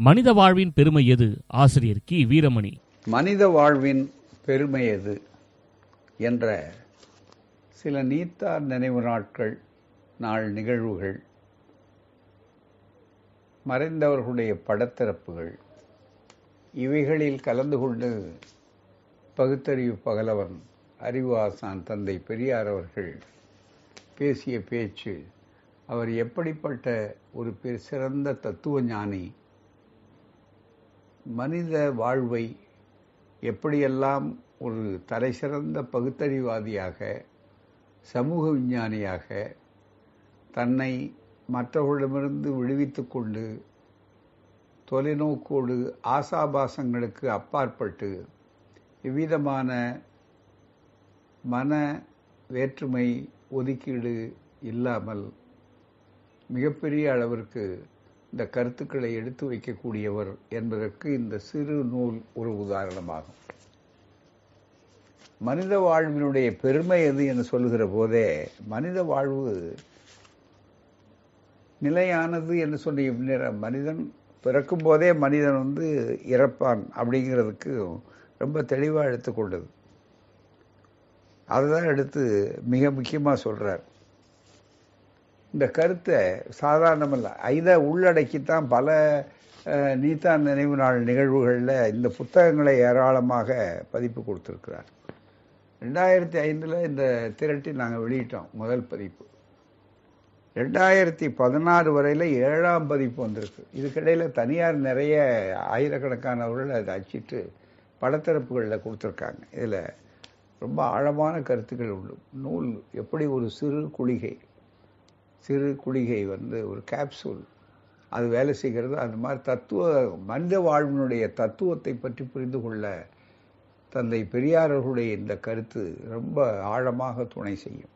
மனித வாழ்வின் பெருமை எது? ஆசிரியர் கி. வீரமணி. மனித வாழ்வின் பெருமை எது? என்ற சில நீத்தார் நினைவு நாட்கள் நாள் நிகழ்வுகள் மறைந்தவர்களுடைய படத்திறப்புகள் இவைகளில் கலந்து கொண்டு பகுத்தறிவு பகலவன் அறிவு ஆசான் தந்தை பெரியார் அவர்கள் பேசிய பேச்சு அவர் எப்படிப்பட்ட ஒரு பெரு சிறந்த தத்துவ ஞானி மனித வாழ்வை எப்படியெல்லாம் ஒரு தலைசிறந்த பகுத்தறிவாதியாக சமூக விஞ்ஞானியாக தன்னை மற்றவர்களிடமிருந்து விடுவித்து கொண்டு தொலைநோக்கோடு ஆசாபாசங்களுக்கு அப்பாற்பட்டு இவ்விதமான மன வேற்றுமை ஒதுக்கீடு இல்லாமல் மிகப்பெரிய அளவிற்கு இந்த கருத்துக்களை எடுத்து வைக்கக்கூடியவர் என்பதற்கு இந்த சிறு நூல் ஒரு உதாரணமாகும். மனித வாழ்வினுடைய பெருமை எது என்று சொல்லுகிற போதே மனித வாழ்வு நிலையானது என்று சொல்லி மனிதன் பிறக்கும் போதே மனிதன் வந்து இறப்பான் அப்படிங்கிறதுக்கு ரொம்ப தெளிவாக எடுத்துக்கொண்டது அதுதான் எடுத்து மிக முக்கியமாக சொல்கிறார் இந்த கருத்தை சாதாரணமல்ல. இதை உள்ளடக்கித்தான் பல நீத்தான் நினைவு நாள் நிகழ்வுகளில் இந்த புத்தகங்களை ஏராளமாக பதிப்பு கொடுத்துருக்கிறார். ரெண்டாயிரத்தி ஐந்தில் இந்த திரட்டி நாங்கள் வெளியிட்டோம் முதல் பதிப்பு. ரெண்டாயிரத்தி பதினாறு வரையில் ஏழாம் பதிப்பு வந்திருக்கு. இதுக்கிடையில் தனியார் நிறைய ஆயிரக்கணக்கானவர்கள் அதை அச்சிட்டு படத்திறப்புகளில் கொடுத்துருக்காங்க. இதில் ரொம்ப ஆழமான கருத்துக்கள் உண்டு. நூல் எப்படி ஒரு சிறு குளிகை சிறு குளிகை வந்து ஒரு கேப்சூல் அது வேலை செய்கிறது. அந்த மாதிரி தத்துவ மனித வாழ்வினுடைய தத்துவத்தை பற்றி புரிந்து கொள்ள தந்தை பெரியாரர்களுடைய இந்த கருத்து ரொம்ப ஆழமாக துணை செய்யும்.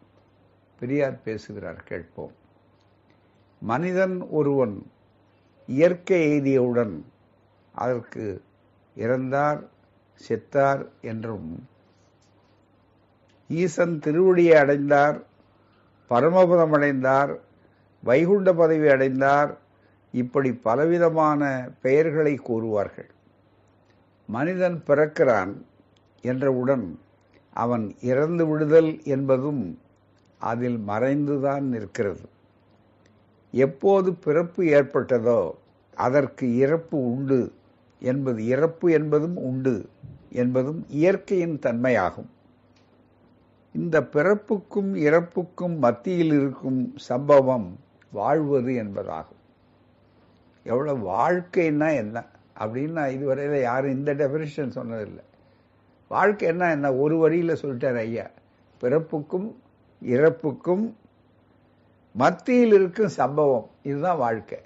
பெரியார் பேசுகிறார் கேட்போம். மனிதன் ஒருவன் இயற்கை எய்தியவுடன் அதற்கு இறந்தார் செத்தார் என்றும் ஈசன் திருவடியை அடைந்தார் பரமபதம் அடைந்தார் வைகுண்ட பதவி அடைந்தார் இப்படி பலவிதமான பெயர்களை கூறுவார்கள். மனிதன் பிறக்கிறான் என்றவுடன் அவன் இறந்து விடுதல் என்பதும் அதில் மறைந்துதான் நிற்கிறது. எப்போது பிறப்பு ஏற்பட்டதோ அதற்கு இறப்பு உண்டு என்பது இறப்பு என்பதும் உண்டு என்பதும் இயற்கையின் தன்மையாகும். இந்த பிறப்புக்கும் இறப்புக்கும் மத்தியில் இருக்கும் சம்பவம் வாழ்வது என்பதாகும். எவ்வளவு வாழ்க்கைன்னா என்ன? அப்படின்னு நான் இதுவரையில் யாரும் இந்த டெஃபினேஷன் சொன்னதில்லை. வாழ்க்கைன்னா என்ன? ஒரு வரியில் சொல்லிட்டார் ஐயா. பிறப்புக்கும் இறப்புக்கும் மத்தியில் இருக்கும் சம்பவம். இதுதான் வாழ்க்கை.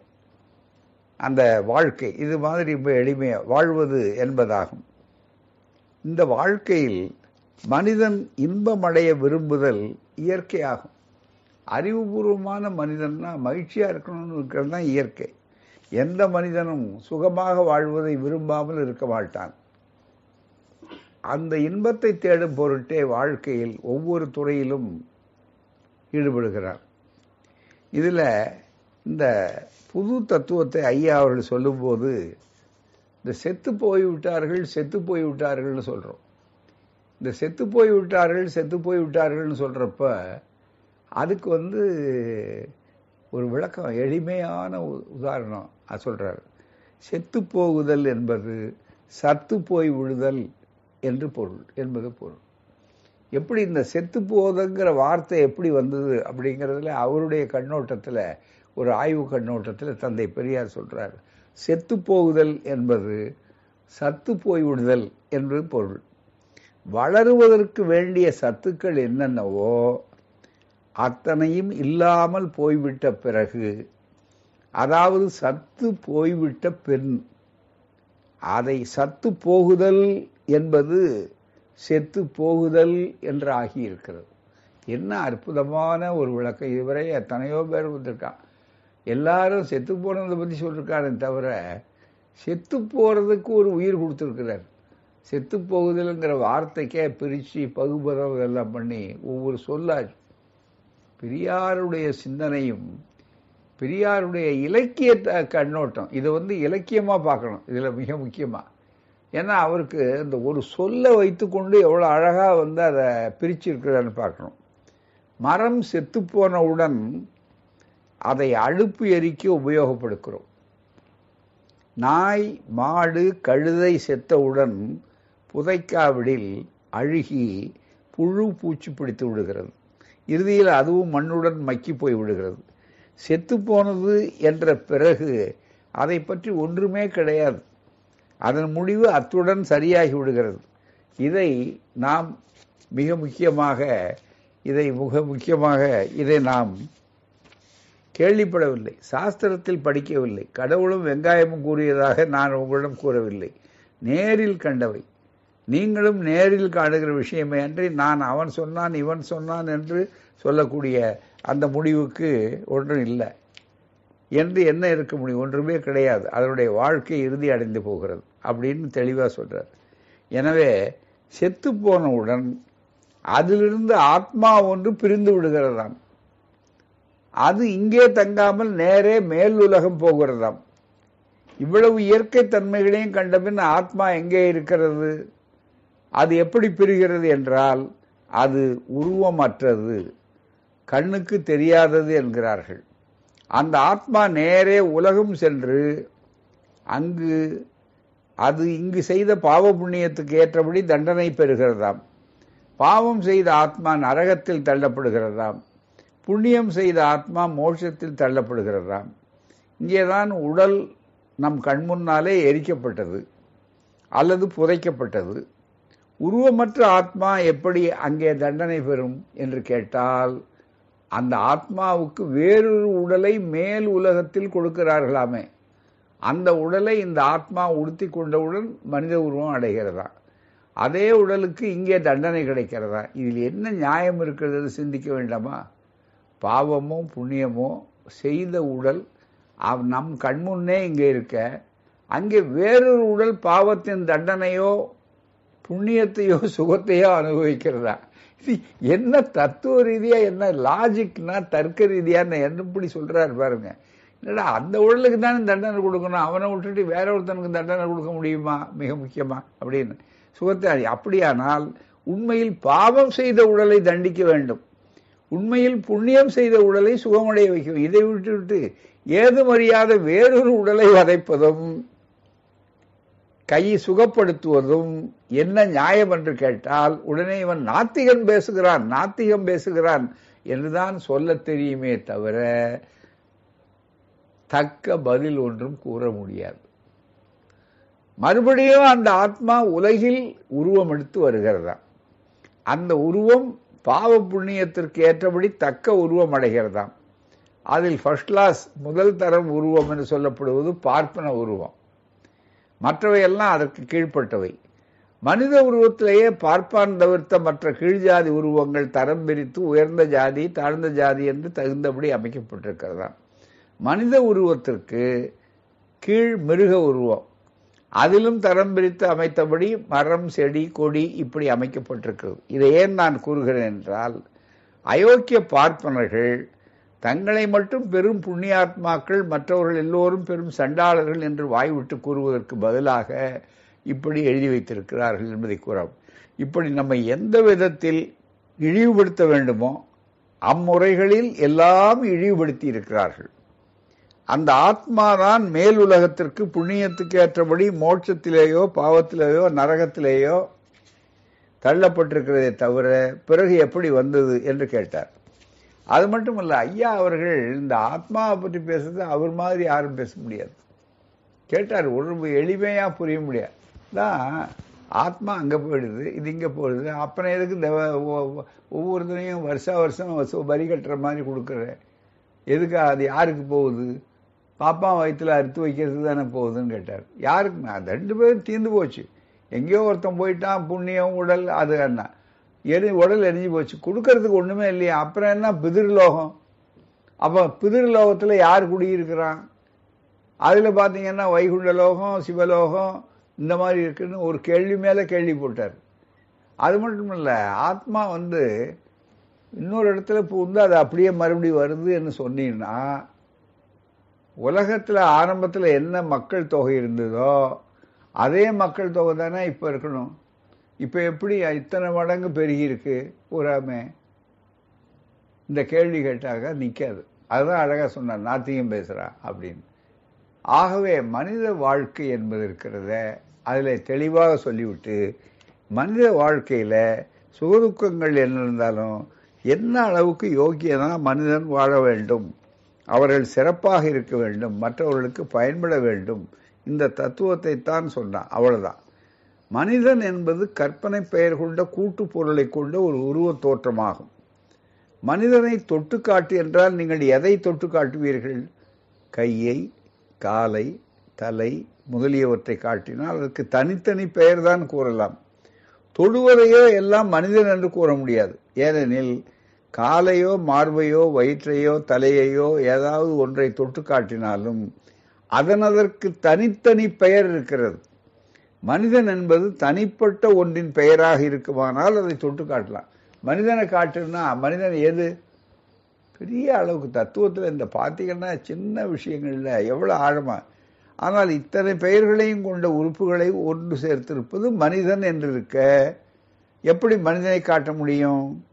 அந்த வாழ்க்கை இது மாதிரி ரொம்ப எளிமையாக வாழ்வது என்பதாகும். இந்த வாழ்க்கையில் மனிதன் இன்பமடைய விரும்புதல் இயற்கையாகும். அறிவுபூர்வமான மனிதன்னா மகிழ்ச்சியாக இருக்கணும்னு இருக்கிறது தான் இயற்கை. எந்த மனிதனும் சுகமாக வாழ்வதை விரும்பாமல் இருக்க மாட்டான். அந்த இன்பத்தை தேடும் பொருட்டே வாழ்க்கையில் ஒவ்வொரு துறையிலும் ஈடுபடுகிறார். இதில் இந்த புது தத்துவத்தை ஐயா அவர்கள் சொல்லும்போது இந்த செத்து போய்விட்டார்கள் செத்து போய்விட்டார்கள்னு சொல்கிறோம் இந்த செத்து போய் விட்டார்கள் செத்து போய் விட்டார்கள்னு சொல்கிறப்ப அதுக்கு வந்து ஒரு விளக்கம் எளிமையான உதாரணம் அது சொல்கிறார் செத்து போகுதல் என்பது சத்து போய் விழுதல் என்று பொருள் என்பது பொருள். எப்படி இந்த செத்து போகுதுங்கிற வார்த்தை எப்படி வந்தது அப்படிங்கிறதுல அவருடைய கண்ணோட்டத்தில் ஒரு ஆய்வு கண்ணோட்டத்தில் தந்தை பெரியார் சொல்கிறார் செத்து போகுதல் என்பது சத்து போய் விடுதல் என்று பொருள். வளருவதற்கு வேண்டிய சத்துக்கள் என்னென்னவோ அத்தனையும் இல்லாமல் போய்விட்ட பிறகு அதாவது சத்து போய்விட்ட பெண் அதை சத்து போகுதல் என்பது செத்து போகுதல் என்று ஆகியிருக்கிறது. என்ன அற்புதமான ஒரு விளக்கம். இதுவரை எத்தனையோ பேர் வந்திருக்கான் எல்லாரும் செத்து போனதை பற்றி சொல்லியிருக்காரே தவிர செத்து போகிறதுக்கு ஒரு உயிர் கொடுத்துருக்கிறார். செத்து போகுதல்ங்கிற வார்த்தைக்கே பிரித்து பகுபதம் இதெல்லாம் பண்ணி ஒவ்வொரு சொல்லாச்சு பெரியாருடைய சிந்தனையும் பெரியாருடைய இலக்கிய கண்ணோட்டம் இதை வந்து இலக்கியமாக பார்க்கணும் இதில் மிக முக்கியமாக ஏன்னா அவருக்கு இந்த ஒரு சொல்லை வைத்துக்கொண்டு எவ்வளோ அழகாக வந்து அதை பிரிச்சிருக்கிறான்னு பார்க்கணும். மரம் செத்துப்போனவுடன் அதை அழுப்பு எரிக்க உபயோகப்படுத்துகிறோம் நாய் மாடு கழுதை செத்தவுடன் புதைக்காவிடில் அழுகி புழு பூச்சி பிடித்து விடுகிறது. இறுதியில் அதுவும் மண்ணுடன் மக்கி போய் விடுகிறது. செத்துப்போனது என்ற பிறகு அதை பற்றி ஒன்றுமே கிடையாது. அதன் முடிவு அத்துடன் சரியாகி விடுகிறது. இதை நாம் மிக முக்கியமாக இதை மிக முக்கியமாக இதை நாம் கேள்விப்படவில்லை சாஸ்திரத்தில் படிக்கவில்லை. கடவுளும் வெங்காயமும் கூறியதாக நான் உங்களிடம் கூறவில்லை. நேரில் கண்டவை. நீங்களும் நேரில் காணுகிற விஷயமே அன்றி நான் அவன் சொன்னான் இவன் சொன்னான் என்று சொல்லக்கூடிய அந்த முடிவுக்கு ஒன்றும் இல்லை. என்று என்ன இருக்க முடியும்? ஒன்றுமே கிடையாது. அதனுடைய வாழ்க்கை இறுதி அடைந்து போகிறது அப்படின்னு தெளிவாக சொல்கிறார் எனவே செத்து போனவுடன் அதிலிருந்து ஆத்மா ஒன்று பிரிந்து விடுகிறதாம். அது இங்கே தங்காமல் நேரே மேல் உலகம் போகிறதாம். இவ்வளவு இயற்கை தன்மைகளையும் கண்டபின் ஆத்மா எங்கே இருக்கிறது? அது எப்படி பிரிகிறது என்றால் அது உருவமற்றது கண்ணுக்கு தெரியாதது என்கிறார்கள். அந்த ஆத்மா நேரே உலகம் சென்று அங்கு அது இங்கு செய்த பாவ புண்ணியத்துக்கு ஏற்றபடி தண்டனை பெறுகிறதாம். பாவம் செய்த ஆத்மா நரகத்தில் தள்ளப்படுகிறதாம். புண்ணியம் செய்த ஆத்மா மோட்சத்தில் தள்ளப்படுகிறதாம். இங்கேதான் உடல் நம் கண்முன்னாலே எரிக்கப்பட்டது அல்லது புதைக்கப்பட்டது. உருவமற்ற ஆத்மா எப்படி அங்கே தண்டனை பெறும் என்று கேட்டால் அந்த ஆத்மாவுக்கு வேறொரு உடலை மேல் உலகத்தில் கொடுக்கிறார்களாமே. அந்த உடலை இந்த ஆத்மா உடுத்தி கொண்டவுடன் மனித உருவம் அடைகிறதா? அதே உடலுக்கு இங்கே தண்டனை கிடைக்கிறதா? இதில் என்ன நியாயம் இருக்கிறது சிந்திக்க வேண்டாமா? பாவமோ புண்ணியமோ செய்த உடல் அவ் நம் கண்முன்னே இங்கே இருக்க அங்கே வேறொரு உடல் பாவத்தின் தண்டனையோ புண்ணியத்தையோ சுகத்தையோ அனுபவிக்கிறதா? இது என்ன தத்துவ ரீதியா என்ன லாஜிக்னா தர்க்க ரீதியா எப்படி சொல்றாரு பாருங்க. என்னடா அந்த உடலுக்கு தானே தண்டனை கொடுக்கணும். அவனை விட்டுட்டு வேற ஒருத்தனுக்கு தண்டனை கொடுக்க முடியுமா? மிக முக்கியமா அப்படின்னு. சுகத்தை அப்படியானால் உண்மையில் பாவம் செய்த உடலை தண்டிக்க வேண்டும். உண்மையில் புண்ணியம் செய்த உடலை சுகமடைய வைக்கும் இதை விட்டுவிட்டு ஏதும் அறியாத வேறொரு உடலை வதைப்பதும் கையை சுகப்படுத்துவதும் என்ன நியாயம் என்று கேட்டால் உடனே இவன் நாத்திகன் பேசுகிறான் நாத்திகம் பேசுகிறான் என்றுதான் சொல்ல தெரியுமே தவிர தக்க பதில் ஒன்றும் கூற முடியாது. மறுபடியும் அந்த ஆத்மா உலகில் உருவம் எடுத்து வருகிறதா அந்த உருவம் பாவ புண்ணியத்திற்கு ஏற்றபடி தக்க உருவம் அடைகிறதாம். அதில் ஃபர்ஸ்ட் கிளாஸ் முதல் தரம் உருவம் என்று சொல்லப்படுவது பார்ப்பன உருவம். மற்றவையெல்லாம் அதற்கு கீழ்ப்பட்டவை. மனித உருவத்திலேயே பார்ப்பான் தவிர்த்த மற்ற கீழ்ஜாதி உருவங்கள் தரம் பிரித்து உயர்ந்த ஜாதி தாழ்ந்த ஜாதி என்று தகுந்தபடி அமைக்கப்பட்டிருக்கிறதாம். மனித உருவத்திற்கு கீழ் மிருக உருவம். அதிலும் தரம் பிரித்து அமைத்தபடி மரம் செடி கொடி இப்படி அமைக்கப்பட்டிருக்கிறது. இதை ஏன் நான் கூறுகிறேன் என்றால் அயோக்கிய பார்ப்பனர்கள் தங்களை மட்டும் பெரும் புண்ணியாத்மாக்கள் மற்றவர்கள் எல்லோரும் பெரும் சண்டாளர்கள் என்று வாய்விட்டு கூறுவதற்கு பதிலாக இப்படி எழுதி வைத்திருக்கிறார்கள் என்பதை கூறவும் இப்படி நம்ம எந்த விதத்தில் இழிவுபடுத்த வேண்டுமோ அம்முறைகளில் எல்லாம் இழிவுபடுத்தி இருக்கிறார்கள் அந்த ஆத்மாதான் மேல் உலகத்திற்கு புண்ணியத்துக்கு ஏற்றபடி மோட்சத்திலேயோ பாவத்திலேயோ நரகத்திலேயோ தள்ளப்பட்டிருக்கிறதே தவிர பிறகு எப்படி வந்தது என்று கேட்டார். அது மட்டும் இல்லை ஐயா அவர்கள் இந்த ஆத்மாவை பற்றி பேசுறது அவர் மாதிரி யாரும் பேச முடியாது. கேட்டார் உடம்பு எளிமையாக புரிய முடியாது. தான் ஆத்மா அங்கே போயிடுது இது இங்கே போயிடுது. அப்புறம் எதுக்கு இந்த ஒவ்வொருத்தனையும் வருஷா வருஷம் வரி கட்டுற மாதிரி கொடுக்குற? எதுக்கு அது யாருக்கு போகுது? பாப்பா வயிற்றுல அறுத்து வைக்கிறது தானே போகுதுன்னு கேட்டார். யாருக்கு? நான் ரெண்டு பேரும் தீர்ந்து போச்சு. எங்கேயோ ஒருத்தன் போயிட்டான் புண்ணியம் உடல் அது என்ன? எரி உடல் எரிஞ்சு போச்சு. கொடுக்கறதுக்கு ஒன்றுமே இல்லையா. அப்புறம் என்ன? பிதிர்லோகம் அப்போ பிதிர்லோகத்தில் யார் குடியிருக்கிறான் அதில் பார்த்தீங்கன்னா வைகுண்ட லோகம் சிவலோகம் இந்த மாதிரி இருக்குன்னு ஒரு கேள்வி மேலே கேள்வி போட்டார். அது மட்டும் இல்லை ஆத்மா வந்து இன்னொரு இடத்துல பூந்து அது அப்படியே மறுபடியும் வருதுன்னு சொன்னீங்கன்னா உலகத்தில் ஆரம்பத்தில் என்ன மக்கள் தொகை இருந்ததோ அதே மக்கள் தொகை தானே இப்போ இருக்கணும். இப்போ எப்படி இத்தனை மடங்கு பெருகியிருக்கு? பூராமே இந்த கேள்வி கேட்டாக்க நிற்காது அதுதான் அழகாக சொன்னார் நாத்தியம் பேசுகிறா அப்படின்னு. ஆகவே மனித வாழ்க்கை என்பது இருக்கிறத அதில் தெளிவாக சொல்லிவிட்டு மனித வாழ்க்கையில் சுகதுக்கங்கள் என்ன இருந்தாலும் என்ன அளவுக்கு யோக்கியதான் மனிதன் வாழ வேண்டும் அவர்கள் சிறப்பாக இருக்க வேண்டும் மற்றவர்களுக்கு பயன்பட வேண்டும் இந்த தத்துவத்தை தான் சொன்னான். அவ்வளோதான் மனிதன் என்பது கற்பனை பெயர் கொண்ட கூட்டு பொருளை கொண்ட ஒரு உருவத் தோற்றமாகும். மனிதனை தொட்டு காட்டு என்றால் நீங்கள் எதை தொட்டு காட்டுவீர்கள்? கையை காலை தலை முதலியவற்றை காட்டினால் அதற்கு தனித்தனி பெயர் தான் கூறலாம். தொடுவதையோ எல்லாம் மனிதன் என்று கூற முடியாது. ஏனெனில் காலையோ மார்பையோ வயிற்றையோ தலையையோ ஏதாவது ஒன்றை தொட்டு காட்டினாலும் அதன் அதற்கு தனித்தனி பெயர் இருக்கிறது. மனிதன் என்பது தனிப்பட்ட ஒன்றின் பெயராக இருக்குமானால் அதை தொட்டு காட்டலாம். மனிதனை காட்டுன்னா மனிதன் எது? பெரிய அளவுக்கு தத்துவத்தில் இந்த பார்த்தீங்கன்னா சின்ன விஷயங்கள்ல எவ்வளோ ஆழமா. ஆனால் இத்தனை பெயர்களையும் கொண்ட உறுப்புகளை ஒன்று சேர்த்திருப்பது மனிதன் என்று இருக்க எப்படி மனிதனை காட்ட முடியும்?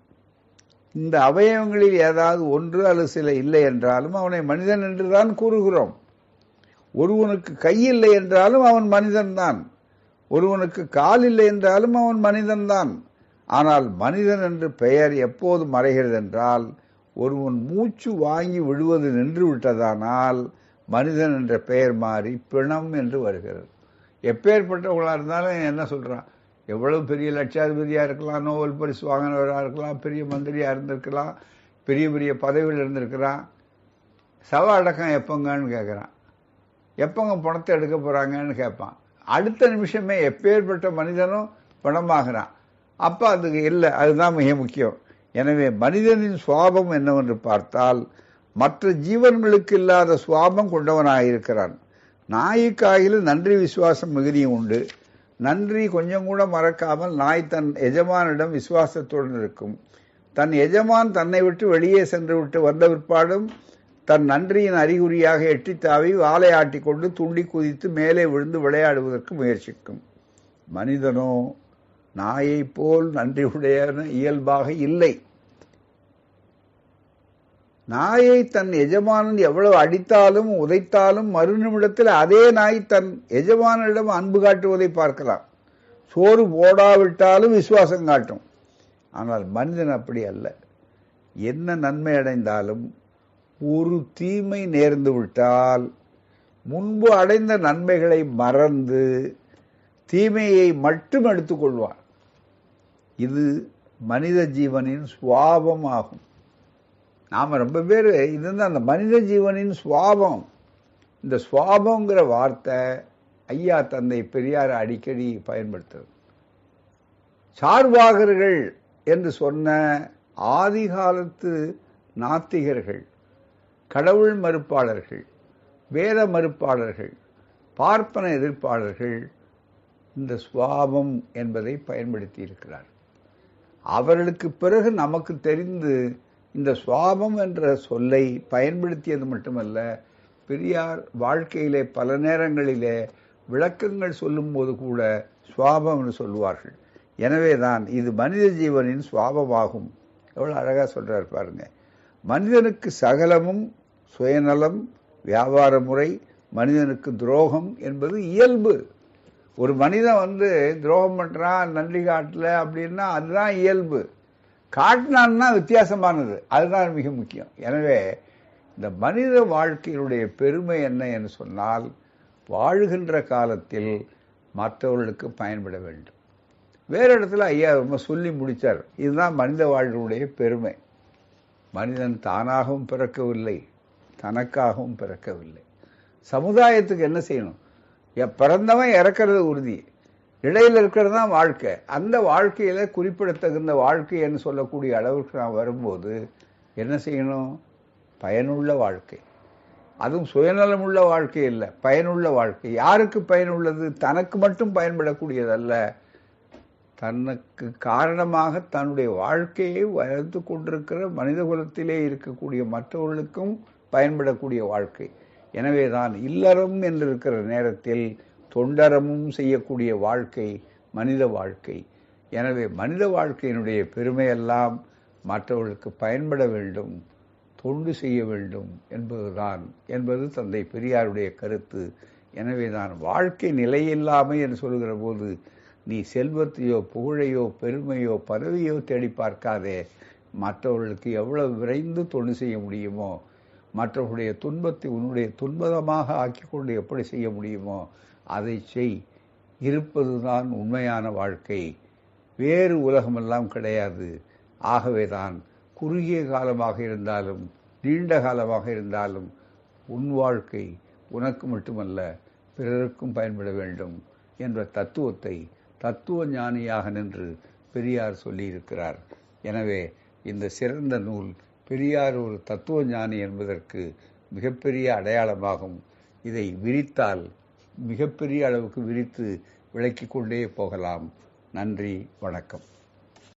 இந்த அவயவங்களில் ஏதாவது ஒன்று அல்லது சில இல்லை என்றாலும் அவனை மனிதன் என்றுதான் கூறுகிறோம். ஒருவனுக்கு கை இல்லை என்றாலும் அவன் மனிதன்தான். ஒருவனுக்கு கால் இல்லை என்றாலும் அவன் மனிதன்தான் ஆனால் மனிதன் என்று பெயர் எப்போது மறைகிறது என்றால் ஒருவன் மூச்சு வாங்கி விழுவது நின்று விட்டதானால் மனிதன் என்ற பெயர் மாறி பிணம் என்று வருகிறது. எப்பேற்பட்டவர்களாக இருந்தாலும் என்ன சொல்கிறான் எவ்வளவு பெரிய லட்சாதிபதியாக இருக்கலாம் நோபல் பரிசு வாங்கினவராக இருக்கலாம் பெரிய மந்திரியாக இருந்திருக்கலாம் பெரிய பெரிய பதவியில் இருந்திருக்கிறான். சவ அடக்கம் எப்போங்கன்னு கேட்குறான். எப்போங்க பணத்தை எடுக்க போகிறாங்கன்னு கேட்பான். அடுத்த நிமிஷமே எப்பேற்பட்ட மனிதனும் பணமாகிறான். அப்ப அதுக்கு இல்லை அதுதான் மிக முக்கியம். எனவே மனிதனின் சுவாபம் என்னவென்று பார்த்தால் மற்ற ஜீவன்களுக்கு இல்லாத சுவாபம் கொண்டவனாயிருக்கிறான். நாய்க்காயிலும் நன்றி விசுவாசம் மிகுதியும் உண்டு. நன்றி கொஞ்சம் கூட மறக்காமல் நாய் தன் எஜமானிடம் விசுவாசத்துடன் இருக்கும். தன் எஜமான் தன்னை விட்டு வெளியே சென்று விட்டு வந்த பிற்பாடும் தன் நன்றியின் அறிகுறியாக எட்டித்தாவி வாலை ஆட்டிக்கொண்டு துண்டி குதித்து மேலே விழுந்து விளையாடுவதற்கு முயற்சிக்கும். மனிதனோ நாயை போல் நன்றியுடைய இயல்பாக இல்லை. நாயை தன் எஜமானன் எவ்வளவு அடித்தாலும் உதைத்தாலும் மறுநிமிடத்தில் அதே நாய் தன் எஜமானிடம் அன்பு காட்டுவதை பார்க்கலாம். சோறு போடாவிட்டாலும் விசுவாசம் காட்டும். ஆனால் மனிதன் அப்படி அல்ல. என்ன நன்மை அடைந்தாலும் ஒரு தீமை நேர்ந்து விட்டால் முன்பு அடைந்த நன்மைகளை மறந்து தீமையை மட்டும் எடுத்துக்கொள்வான் இது மனித ஜீவனின் சுவாபம் ஆகும் நாம் ரொம்ப பேர் இதுதான் அந்த மனித ஜீவனின் சுவாபம். இந்த சுவாபங்கிற வார்த்தை ஐயா தந்தை பெரியார் அடிக்கடி பயன்படுத்துறது. சார்பாகர்கள் என்று சொன்ன ஆதிகாலத்து நாத்திகர்கள் கடவுள் மறுப்பாளர்கள் வேத மறுப்பாளர்கள் பார்ப்பன எதிர்ப்பாளர்கள் இந்த சுவாபம் என்பதை பயன்படுத்தி இருக்கிறார். அவர்களுக்கு பிறகு நமக்கு தெரிந்து இந்த சுவாபம் என்ற சொல்லை பயன்படுத்தியது மட்டுமல்ல பெரியார் வாழ்க்கையிலே பல நேரங்களிலே விளக்கங்கள் சொல்லும்போது கூட சுவாபம் என்று சொல்லுவார்கள். எனவேதான் இது மனித ஜீவனின் சுவாபமாகும். எவ்வளோ அழகாக சொல்கிறார் பாருங்க. மனிதனுக்கு சகலமும் சுயநலம் வியாபார முறை மனிதனுக்கு துரோகம் என்பது இயல்பு. ஒரு மனிதன் வந்து துரோகம் பண்ணுறான் நன்றி காட்டல அப்படின்னா அதுதான் இயல்பு. காட்டினான்னா வித்தியாசமானது. அதுதான் மிக முக்கியம். எனவே இந்த மனித வாழ்க்கையினுடைய பெருமை என்ன என்று சொன்னால் வாழ்கின்ற காலத்தில் மற்றவர்களுக்கு பயன்பட வேண்டும். வேறு இடத்துல ஐயா ரொம்ப சொல்லி முடித்தார் இதுதான் மனித வாழ்வுடைய பெருமை. மனிதன் தானாகவும் பிறக்கவில்லை. தனக்காகவும் பிறக்கவில்லை. சமுதாயத்துக்கு என்ன செய்யணும்? பிறந்தவன் இறக்கிறது உறுதி. இடையில் இருக்கிறது தான் வாழ்க்கை. அந்த வாழ்க்கையில் குறிப்பிடத்தகுந்த வாழ்க்கைன்னு சொல்லக்கூடிய அளவுக்கு நான் வரும்போது என்ன செய்யணும்? பயனுள்ள வாழ்க்கை. அதுவும் சுயநலமுள்ள வாழ்க்கை இல்லை பயனுள்ள வாழ்க்கை. யாருக்கு பயனுள்ளது? தனக்கு மட்டும் பயன்படக்கூடியதல்ல. தனக்கு காரணமாக தன்னுடைய வாழ்க்கையை வளர்த்து கொண்டிருக்கிற மனித குலத்திலே இருக்கக்கூடிய மற்றவர்களுக்கும் பயன்படக்கூடிய வாழ்க்கை. எனவேதான் இல்லறம் என்று இருக்கிற நேரத்தில் தொண்டரமும் செய்யக்கூடிய வாழ்க்கை மனித வாழ்க்கை. எனவே மனித வாழ்க்கையினுடைய பெருமையெல்லாம் மற்றவர்களுக்கு பயன்பட வேண்டும் தொண்டு செய்ய வேண்டும் என்பதுதான் என்பது தந்தை பெரியாருடைய கருத்து. எனவே தான் வாழ்க்கை நிலையில்லாமை என்று சொல்கிற போது நீ செல்வத்தையோ புகழையோ பெருமையோ பதவியோ தேடி பார்க்காதே மற்றவர்களுக்கு எவ்வளவு விரைந்து தொண்டு செய்ய முடியுமோ மற்றவர்களுடைய துன்பத்தை உன்னுடைய துன்பதமாக ஆக்கிக்கொண்டு எப்படி செய்ய முடியுமோ அதை செய். இருப்பதுதான் உண்மையான வாழ்க்கை. வேறு உலகமெல்லாம் கிடையாது. ஆகவேதான் குறுகிய காலமாக இருந்தாலும் நீண்ட காலமாக இருந்தாலும் உன் வாழ்க்கை உனக்கு மட்டுமல்ல பிறருக்கும் பயன்பட வேண்டும் என்ற தத்துவத்தை தத்துவ ஞானியாக நின்று பெரியார் சொல்லியிருக்கிறார். எனவே இந்த சிறந்த நூல் பெரியார் ஒரு தத்துவ ஞானி என்பதற்கு மிகப்பெரிய அடையாளமாகும். இதை விரித்தால் மிகப்பெரிய அளவுக்கு விரித்து விளக்கிக் கொண்டே போகலாம். நன்றி வணக்கம்.